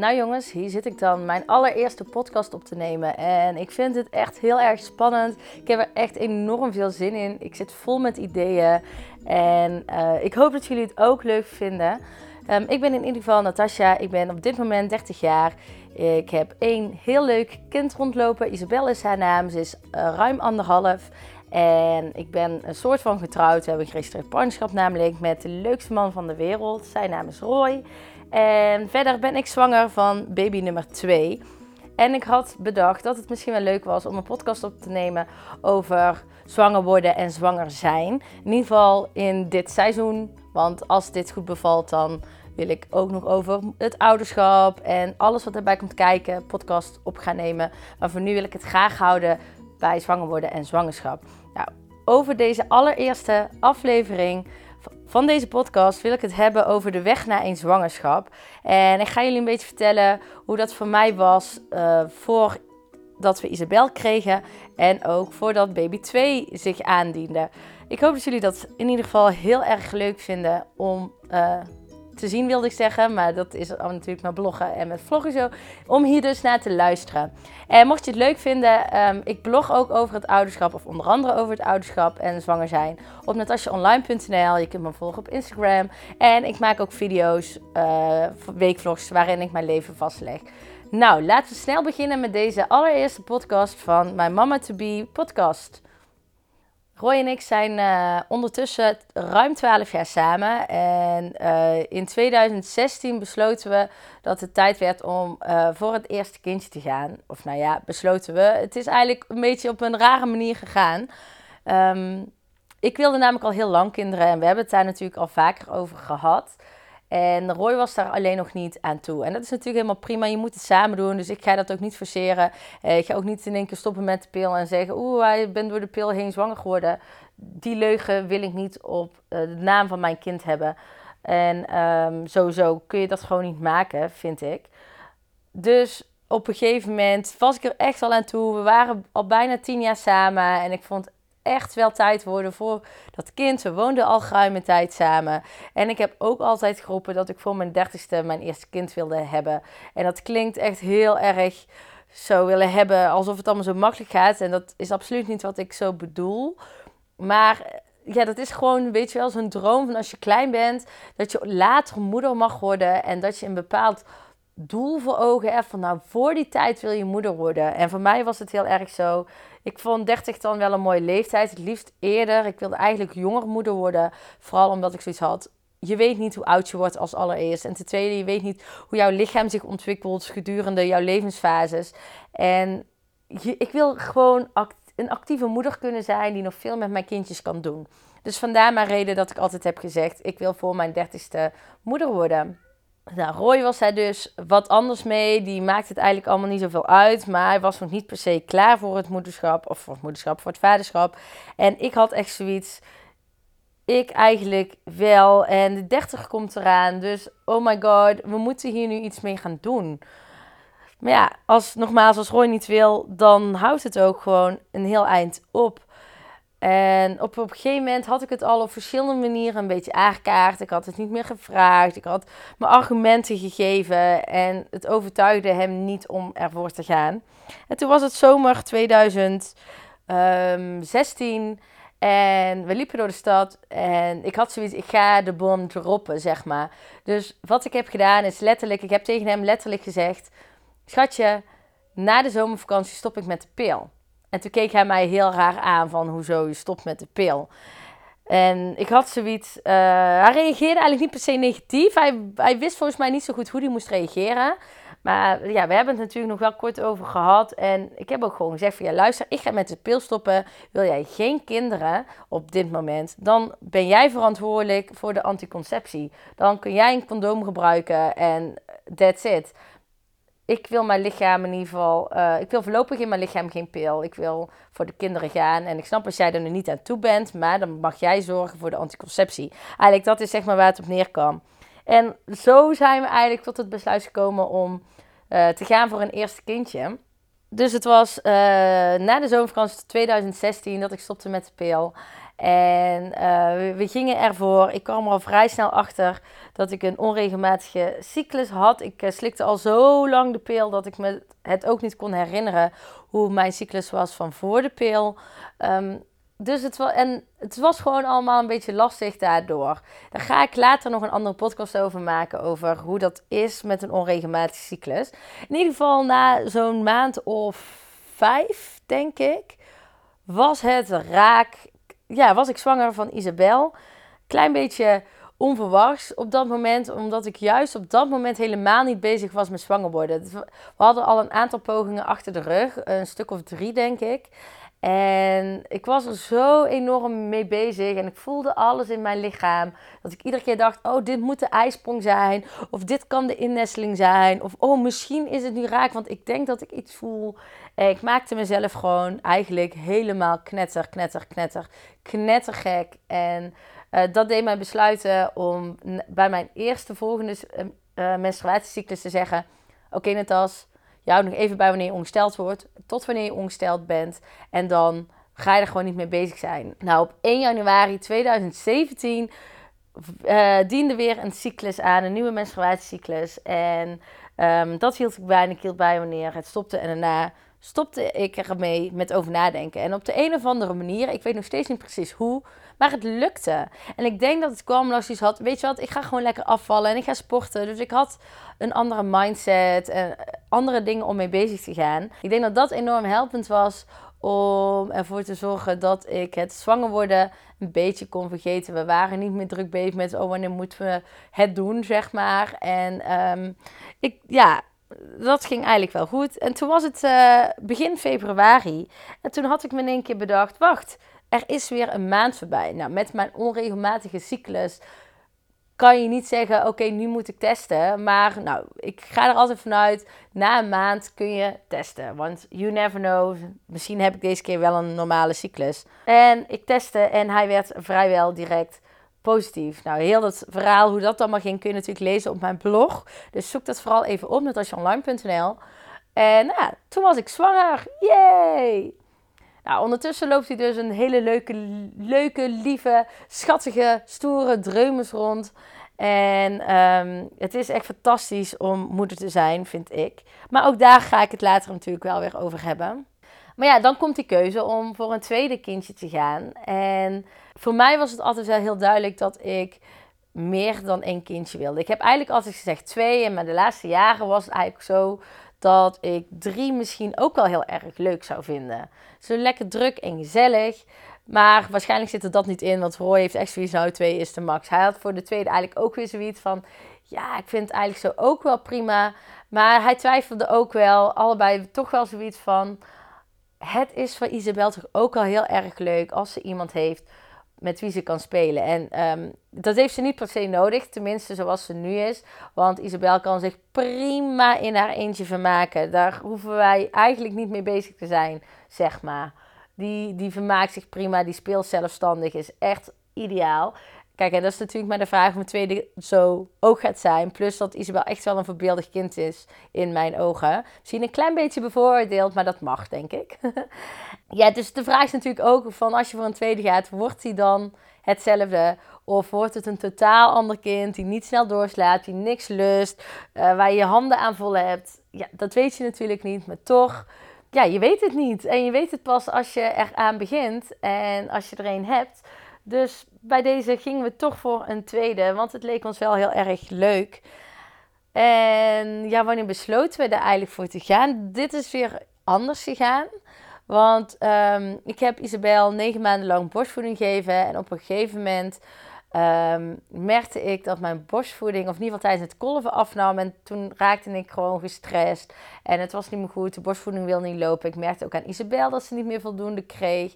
Nou jongens, hier zit ik dan mijn allereerste podcast op te nemen. En ik vind het echt heel erg spannend. Ik heb er echt enorm veel zin in. Ik zit vol met ideeën. En uh, ik hoop dat jullie het ook leuk vinden. Um, ik ben in ieder geval Natasja. Ik ben op dit moment 30 jaar. Ik heb één heel leuk kind rondlopen. Isabel is haar naam. Ze is uh, ruim anderhalf. En ik ben een soort van getrouwd. We hebben een geregistreerd partnerschap namelijk met de leukste man van de wereld. Zijn naam is Roy. En verder ben ik zwanger van baby nummer 2. En ik had bedacht dat het misschien wel leuk was om een podcast op te nemen over zwanger worden en zwanger zijn. In ieder geval in dit seizoen. Want als dit goed bevalt, dan wil ik ook nog over het ouderschap en alles wat erbij komt kijken, podcast op gaan nemen. Maar voor nu wil ik het graag houden bij zwanger worden en zwangerschap. Over deze allereerste aflevering van deze podcast wil ik het hebben over de weg naar een zwangerschap. En ik ga jullie een beetje vertellen hoe dat voor mij was uh, voordat we Isabel kregen en ook voordat baby 2 zich aandiende. Ik hoop dat jullie dat in ieder geval heel erg leuk vinden om uh, te zien wilde ik zeggen. Maar dat is natuurlijk met bloggen en met vloggen zo. Om hier dus naar te luisteren. En mocht je het leuk vinden, um, ik blog ook over het ouderschap. Of onder andere over het ouderschap en zwanger zijn. Op natasjaonline.nl. Je kunt me volgen op Instagram. En ik maak ook video's, uh, weekvlogs, waarin ik mijn leven vastleg. Nou, laten we snel beginnen met deze allereerste podcast van mijn Mama to Be podcast. Roy en ik zijn uh, ondertussen ruim 12 jaar samen. En uh, in 2016 besloten we dat het tijd werd om uh, voor het eerste kindje te gaan. Of nou ja, besloten we. Het is eigenlijk een beetje op een rare manier gegaan. Um, ik wilde namelijk al heel lang kinderen en we hebben het daar natuurlijk al vaker over gehad. En Roy was daar alleen nog niet aan toe. En dat is natuurlijk helemaal prima. Je moet het samen doen. Dus ik ga dat ook niet forceren. Eh, ik ga ook niet in één keer stoppen met de pil en zeggen: Oeh, ik ben door de pil heen zwanger geworden. Die leugen wil ik niet op uh, de naam van mijn kind hebben. En um, sowieso kun je dat gewoon niet maken, vind ik. Dus op een gegeven moment was ik er echt al aan toe. We waren al bijna tien jaar samen. En ik vond echt wel tijd worden voor dat kind. We woonden al geruime tijd samen. En ik heb ook altijd geroepen dat ik voor mijn dertigste mijn eerste kind wilde hebben. En dat klinkt echt heel erg zo willen hebben alsof het allemaal zo makkelijk gaat. En dat is absoluut niet wat ik zo bedoel. Maar ja, dat is gewoon, weet je wel, zo'n droom van als je klein bent, dat je later moeder mag worden en dat je een bepaald doel voor ogen hebt van nou, voor die tijd wil je moeder worden. En voor mij was het heel erg zo. Ik vond 30 dan wel een mooie leeftijd. Het liefst eerder. Ik wilde eigenlijk jonger moeder worden. Vooral omdat ik zoiets had. Je weet niet hoe oud je wordt als allereerst. En ten tweede, je weet niet hoe jouw lichaam zich ontwikkelt gedurende jouw levensfases. En je, ik wil gewoon een actieve moeder kunnen zijn die nog veel met mijn kindjes kan doen. Dus vandaar mijn reden dat ik altijd heb gezegd: ik wil voor mijn dertigste moeder worden. Nou, Roy was hij dus wat anders mee. Die maakte het eigenlijk allemaal niet zoveel uit. Maar hij was nog niet per se klaar voor het moederschap. Of voor het moederschap, voor het vaderschap. En ik had echt zoiets. Ik eigenlijk wel. En de 30 komt eraan. Dus oh my god, we moeten hier nu iets mee gaan doen. Maar ja, als, nogmaals, als Roy niet wil, dan houdt het ook gewoon een heel eind op. En op, op een gegeven moment had ik het al op verschillende manieren een beetje aangekaart. Ik had het niet meer gevraagd. Ik had mijn argumenten gegeven. En het overtuigde hem niet om ervoor te gaan. En toen was het zomer 2016. En we liepen door de stad. En ik had zoiets, ik ga de bom droppen, zeg maar. Dus wat ik heb gedaan is letterlijk, ik heb tegen hem letterlijk gezegd... Schatje, na de zomervakantie stop ik met de pil. En toen keek hij mij heel raar aan van hoezo je stopt met de pil. En ik had zoiets. Uh, hij reageerde eigenlijk niet per se negatief. Hij, hij wist volgens mij niet zo goed hoe hij moest reageren. Maar ja, we hebben het natuurlijk nog wel kort over gehad. En ik heb ook gewoon gezegd van ja, luister, ik ga met de pil stoppen. Wil jij geen kinderen op dit moment, dan ben jij verantwoordelijk voor de anticonceptie. Dan kun jij een condoom gebruiken en that's it ik wil mijn lichaam in ieder geval. Uh, ik wil voorlopig in mijn lichaam geen pil. Ik wil voor de kinderen gaan. En ik snap als jij er nu niet aan toe bent, maar dan mag jij zorgen voor de anticonceptie. Eigenlijk, dat is zeg maar waar het op neerkwam. En zo zijn we eigenlijk tot het besluit gekomen om uh, te gaan voor een eerste kindje. Dus het was uh, na de zomervakantie 2016 dat ik stopte met de pil. En uh, we, gingen ervoor. Ik kwam er al vrij snel achter dat ik een onregelmatige cyclus had. Ik uh, slikte al zo lang de pil dat ik me het ook niet kon herinneren hoe mijn cyclus was van voor de pil. Um, dus het was, en het was gewoon allemaal een beetje lastig daardoor. Daar ga ik later nog een andere podcast over maken. Over hoe dat is met een onregelmatige cyclus. In ieder geval na zo'n maand of vijf, denk ik, was het raak. Ja, was ik zwanger van Isabel. Klein beetje onverwachts op dat moment, omdat ik juist op dat moment helemaal niet bezig was met zwanger worden. We hadden al een aantal pogingen achter de rug, een stuk of drie, denk ik. En ik was er zo enorm mee bezig en ik voelde alles in mijn lichaam. Dat ik iedere keer dacht, oh dit moet de ijsprong zijn. Of dit kan de innesteling zijn. Of oh misschien is het nu raak, want ik denk dat ik iets voel. En ik maakte mezelf gewoon eigenlijk helemaal knetter, knetter, knetter, knettergek. En uh, dat deed mij besluiten om bij mijn eerste volgende uh, menstruatiecyclus te zeggen... Oké okay, Natas, jou nog even bij wanneer je ongesteld wordt, tot wanneer je ongesteld bent. En dan ga je er gewoon niet mee bezig zijn. Nou, op 1 januari 2017 uh, eh, diende weer een cyclus aan, een nieuwe menstruatiecyclus. En um, dat hield ik bij en ik hield bij wanneer het stopte. En daarna stopte ik ermee met over nadenken. En op de een of andere manier, ik weet nog steeds niet precies hoe, maar het lukte. En ik denk dat het kwam als je had, weet je wat, ik ga gewoon lekker afvallen en ik ga sporten. Dus ik had een andere mindset en andere dingen om mee bezig te gaan. Ik denk dat dat enorm helpend was om ervoor te zorgen dat ik het zwanger worden een beetje kon vergeten. We waren niet meer druk bezig met, oh wanneer moeten we het doen, zeg maar. En um, ik, ja, dat ging eigenlijk wel goed. En toen was het uh, begin februari. En toen had ik me in één keer bedacht: wacht, er is weer een maand voorbij. Nou, met mijn onregelmatige cyclus kan je niet zeggen: oké, nu moet ik testen. Maar nou, ik ga er altijd vanuit: na een maand kun je testen. Want you never know. Misschien heb ik deze keer wel een normale cyclus. En ik testte en hij werd vrijwel direct positief. Nou, heel dat verhaal, hoe dat allemaal ging, kun je natuurlijk lezen op mijn blog. Dus zoek dat vooral even op, natasjaonline.nl. En nou, toen was ik zwanger. Yay! Nou, ondertussen loopt hij dus een hele leuke, leuke, lieve, schattige, stoere dreumes rond. En ehm, het is echt fantastisch om moeder te zijn, vind ik. Maar ook daar ga ik het later natuurlijk wel weer over hebben. Maar ja, dan komt die keuze om voor een tweede kindje te gaan. En voor mij was het altijd wel heel duidelijk dat ik meer dan één kindje wilde. Ik heb eigenlijk altijd gezegd twee. En maar de laatste jaren was het eigenlijk zo dat ik drie misschien ook wel heel erg leuk zou vinden. Zo lekker druk en gezellig. Maar waarschijnlijk zit er dat niet in, want Roy heeft echt zoiets, nou twee is de max. Hij had voor de tweede eigenlijk ook weer zoiets van, ja, ik vind het eigenlijk zo ook wel prima. Maar hij twijfelde ook wel, allebei toch wel zoiets van, het is voor Isabel toch ook al heel erg leuk als ze iemand heeft met wie ze kan spelen. En ehm, dat heeft ze niet per se nodig, tenminste zoals ze nu is. Want Isabel kan zich prima in haar eentje vermaken. Daar hoeven wij eigenlijk niet mee bezig te zijn, zeg maar. Die, die vermaakt zich prima, die speelt zelfstandig, is echt ideaal. Kijk, en dat is natuurlijk maar de vraag of mijn tweede zo ook gaat zijn. Plus dat Isabel echt wel een voorbeeldig kind is in mijn ogen. Misschien een klein beetje bevooroordeeld, maar dat mag, denk ik. ja, dus de vraag is natuurlijk ook van als je voor een tweede gaat, wordt hij dan hetzelfde? Of wordt het een totaal ander kind die niet snel doorslaat, die niks lust, uh, waar je je handen aan vol hebt? Ja, dat weet je natuurlijk niet, maar toch ja, je weet het niet. En je weet het pas als je eraan begint en als je er een hebt. Dus bij deze gingen we toch voor een tweede, want het leek ons wel heel erg leuk. En ja, wanneer besloten we er eigenlijk voor te gaan? Dit is weer anders gegaan. Want um, ik heb Isabel negen maanden lang borstvoeding gegeven. En op een gegeven moment um, merkte ik dat mijn borstvoeding, of in ieder geval tijdens het kolven, afnam. En toen raakte ik gewoon gestrest. En het was niet meer goed. De borstvoeding wilde niet lopen. Ik merkte ook aan Isabel dat ze niet meer voldoende kreeg.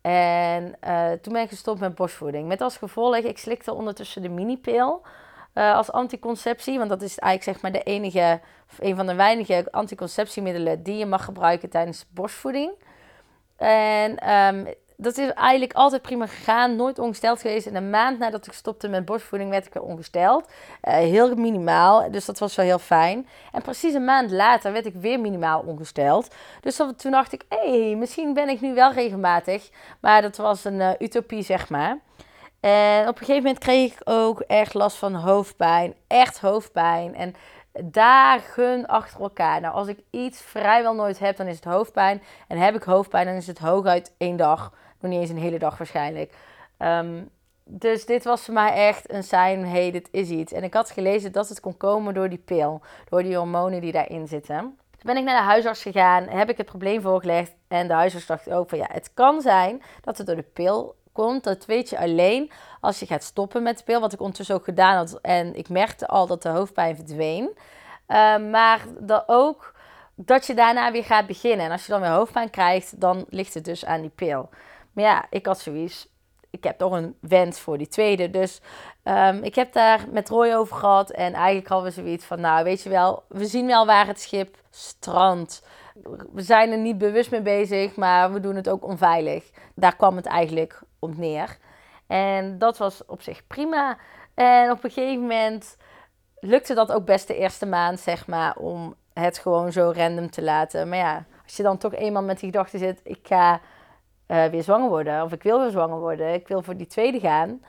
En uh, toen ben ik gestopt met borstvoeding. Met als gevolg, ik slikte ondertussen de minipil uh, als anticonceptie. Want dat is eigenlijk zeg maar de enige, een van de weinige anticonceptiemiddelen die je mag gebruiken tijdens borstvoeding. En um, dat is eigenlijk altijd prima gegaan. Nooit ongesteld geweest. En een maand nadat ik stopte met borstvoeding werd ik weer ongesteld. Uh, heel minimaal. Dus dat was wel heel fijn. En precies een maand later werd ik weer minimaal ongesteld. Dus toen dacht ik, hé, hey, misschien ben ik nu wel regelmatig. Maar dat was een uh, utopie, zeg maar. En op een gegeven moment kreeg ik ook echt last van hoofdpijn. Echt hoofdpijn. En dagen achter elkaar. Nou, als ik iets vrijwel nooit heb, dan is het hoofdpijn. En heb ik hoofdpijn, dan is het hooguit één dag. Nog niet eens een hele dag waarschijnlijk. Ehm, dus dit was voor mij echt een sign, hey, dit is iets. En ik had gelezen dat het kon komen door die pil. Door die hormonen die daarin zitten. Toen ben ik naar de huisarts gegaan, heb ik het probleem voorgelegd. En de huisarts dacht ook van ja, het kan zijn dat het door de pil komt. Dat weet je alleen als je gaat stoppen met de pil. Wat ik ondertussen ook gedaan had. En ik merkte al dat de hoofdpijn verdween. Uh, maar dat ook dat je daarna weer gaat beginnen. En als je dan weer hoofdpijn krijgt, dan ligt het dus aan die pil. Maar ja, ik had zoiets. Ik heb toch een wens voor die tweede. Dus um, ik heb daar met Roy over gehad. En eigenlijk hadden we zoiets van: Nou, weet je wel, we zien wel waar het schip strandt. We zijn er niet bewust mee bezig, maar we doen het ook onveilig. Daar kwam het eigenlijk op neer. En dat was op zich prima. En op een gegeven moment lukte dat ook best de eerste maand, zeg maar, om het gewoon zo random te laten. Maar ja, als je dan toch eenmaal met die gedachte zit, ik ga uh, weer zwanger worden, of ik wil weer zwanger worden, ik wil voor die tweede gaan,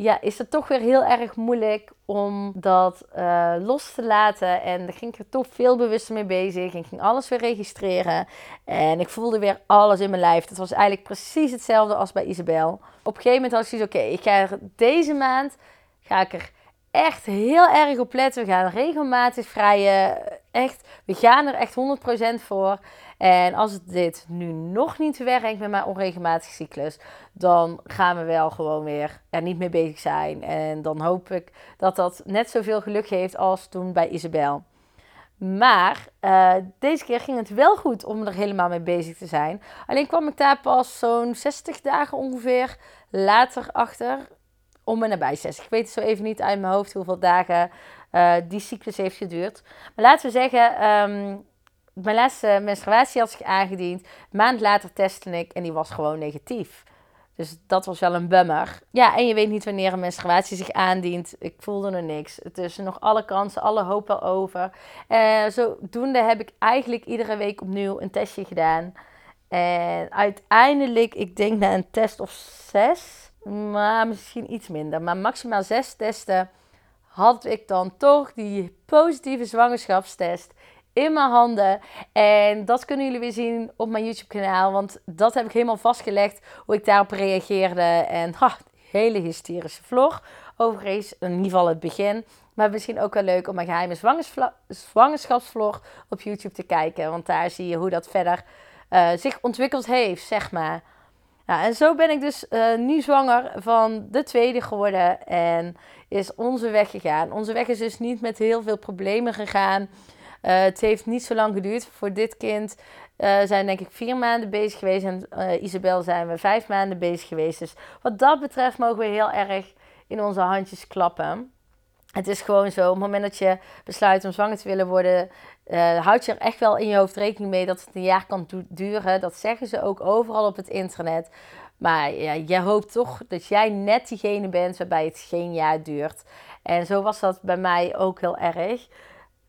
ja, is het toch weer heel erg moeilijk om dat uh, los te laten. En daar ging ik er toch veel bewuster mee bezig. Ik ging alles weer registreren. En ik voelde weer alles in mijn lijf. Dat was eigenlijk precies hetzelfde als bij Isabel. Op een gegeven moment had ik zoiets, oké, ik ga er deze maand ga ik er echt heel erg op letten. We gaan regelmatig vrijen. Echt, we gaan er echt 100% voor. En als dit nu nog niet werkt met mijn onregelmatige cyclus, dan gaan we wel gewoon weer er niet mee bezig zijn. En dan hoop ik dat dat net zoveel geluk geeft als toen bij Isabel. Maar uh, deze keer ging het wel goed om er helemaal mee bezig te zijn. Alleen kwam ik daar pas zo'n 60 dagen ongeveer later achter. Om en nabij 60. Ik weet het zo even niet uit mijn hoofd hoeveel dagen uh, die cyclus heeft geduurd. Maar laten we zeggen, um, mijn laatste menstruatie had zich aangediend. Maand later testte ik en die was gewoon negatief. Dus dat was wel een bummer. Ja, en je weet niet wanneer een menstruatie zich aandient. Ik voelde er niks. Het is nog alle kansen, alle hoop al over. Uh, zodoende heb ik eigenlijk iedere week opnieuw een testje gedaan. En uiteindelijk, ik denk na een test of zes, maar misschien iets minder, maar maximaal zes testen, had ik dan toch die positieve zwangerschapstest in mijn handen. En dat kunnen jullie weer zien op mijn YouTube kanaal. Want dat heb ik helemaal vastgelegd hoe ik daarop reageerde. En ha, hele hysterische vlog. Overigens, in ieder geval het begin. Maar misschien ook wel leuk om mijn geheime zwangerschapsvlog op YouTube te kijken. Want daar zie je hoe dat verder uh, zich ontwikkeld heeft, zeg maar. Nou, en zo ben ik dus uh, nu zwanger van de tweede geworden. En is onze weg gegaan. Onze weg is dus niet met heel veel problemen gegaan. Uh, het heeft niet zo lang geduurd. Voor dit kind uh, zijn denk ik vier maanden bezig geweest. En uh, Isabel zijn we vijf maanden bezig geweest. Dus wat dat betreft mogen we heel erg in onze handjes klappen. Het is gewoon zo, op het moment dat je besluit om zwanger te willen worden, houd je er echt wel in je hoofd rekening mee dat het een jaar kan duren. Dat zeggen ze ook overal op het internet. Maar ja, je hoopt toch dat jij net diegene bent waarbij het geen jaar duurt. En zo was dat bij mij ook heel erg.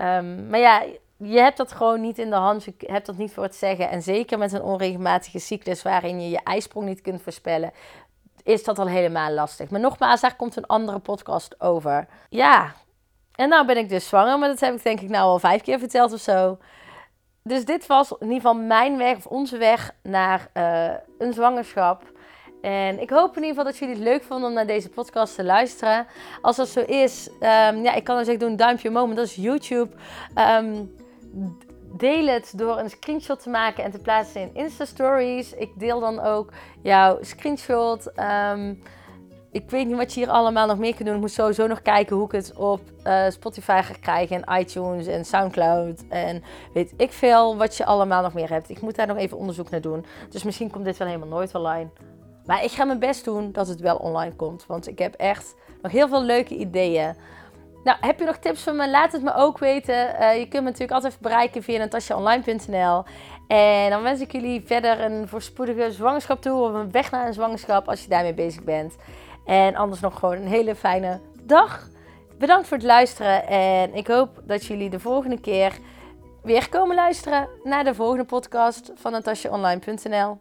Um, maar ja, je hebt dat gewoon niet in de hand. Je hebt dat niet voor het zeggen. En zeker met een onregelmatige cyclus waarin je je ijsprong niet kunt voorspellen, is dat al helemaal lastig. Maar nogmaals, daar komt een andere podcast over. Ja, en nou ben ik dus zwanger, maar dat heb ik denk ik nou al vijf keer verteld of zo. Dus dit was in ieder geval mijn weg, of onze weg naar uh, een zwangerschap. En ik hoop in ieder geval dat jullie het leuk vonden om naar deze podcast te luisteren. Als dat zo is, um, ja, ik kan dan zeggen, doe een duimpje omhoog, dat is YouTube. Um, deel het door een screenshot te maken en te plaatsen in Insta Stories. Ik deel dan ook jouw screenshot. Um, ik weet niet wat je hier allemaal nog meer kunt doen. Ik moet sowieso nog kijken hoe ik het op uh, Spotify ga krijgen. En iTunes en Soundcloud. En weet ik veel wat je allemaal nog meer hebt. Ik moet daar nog even onderzoek naar doen. Dus misschien komt dit wel helemaal nooit online. Maar ik ga mijn best doen dat het wel online komt. Want ik heb echt nog heel veel leuke ideeën. Nou, heb je nog tips voor me? Laat het me ook weten. Uh, je kunt me natuurlijk altijd bereiken via natasjaonline.nl. En dan wens ik jullie verder een voorspoedige zwangerschap toe. Of een weg naar een zwangerschap als je daarmee bezig bent. En anders nog gewoon een hele fijne dag. Bedankt voor het luisteren. En ik hoop dat jullie de volgende keer weer komen luisteren naar de volgende podcast van natasjaonline.nl.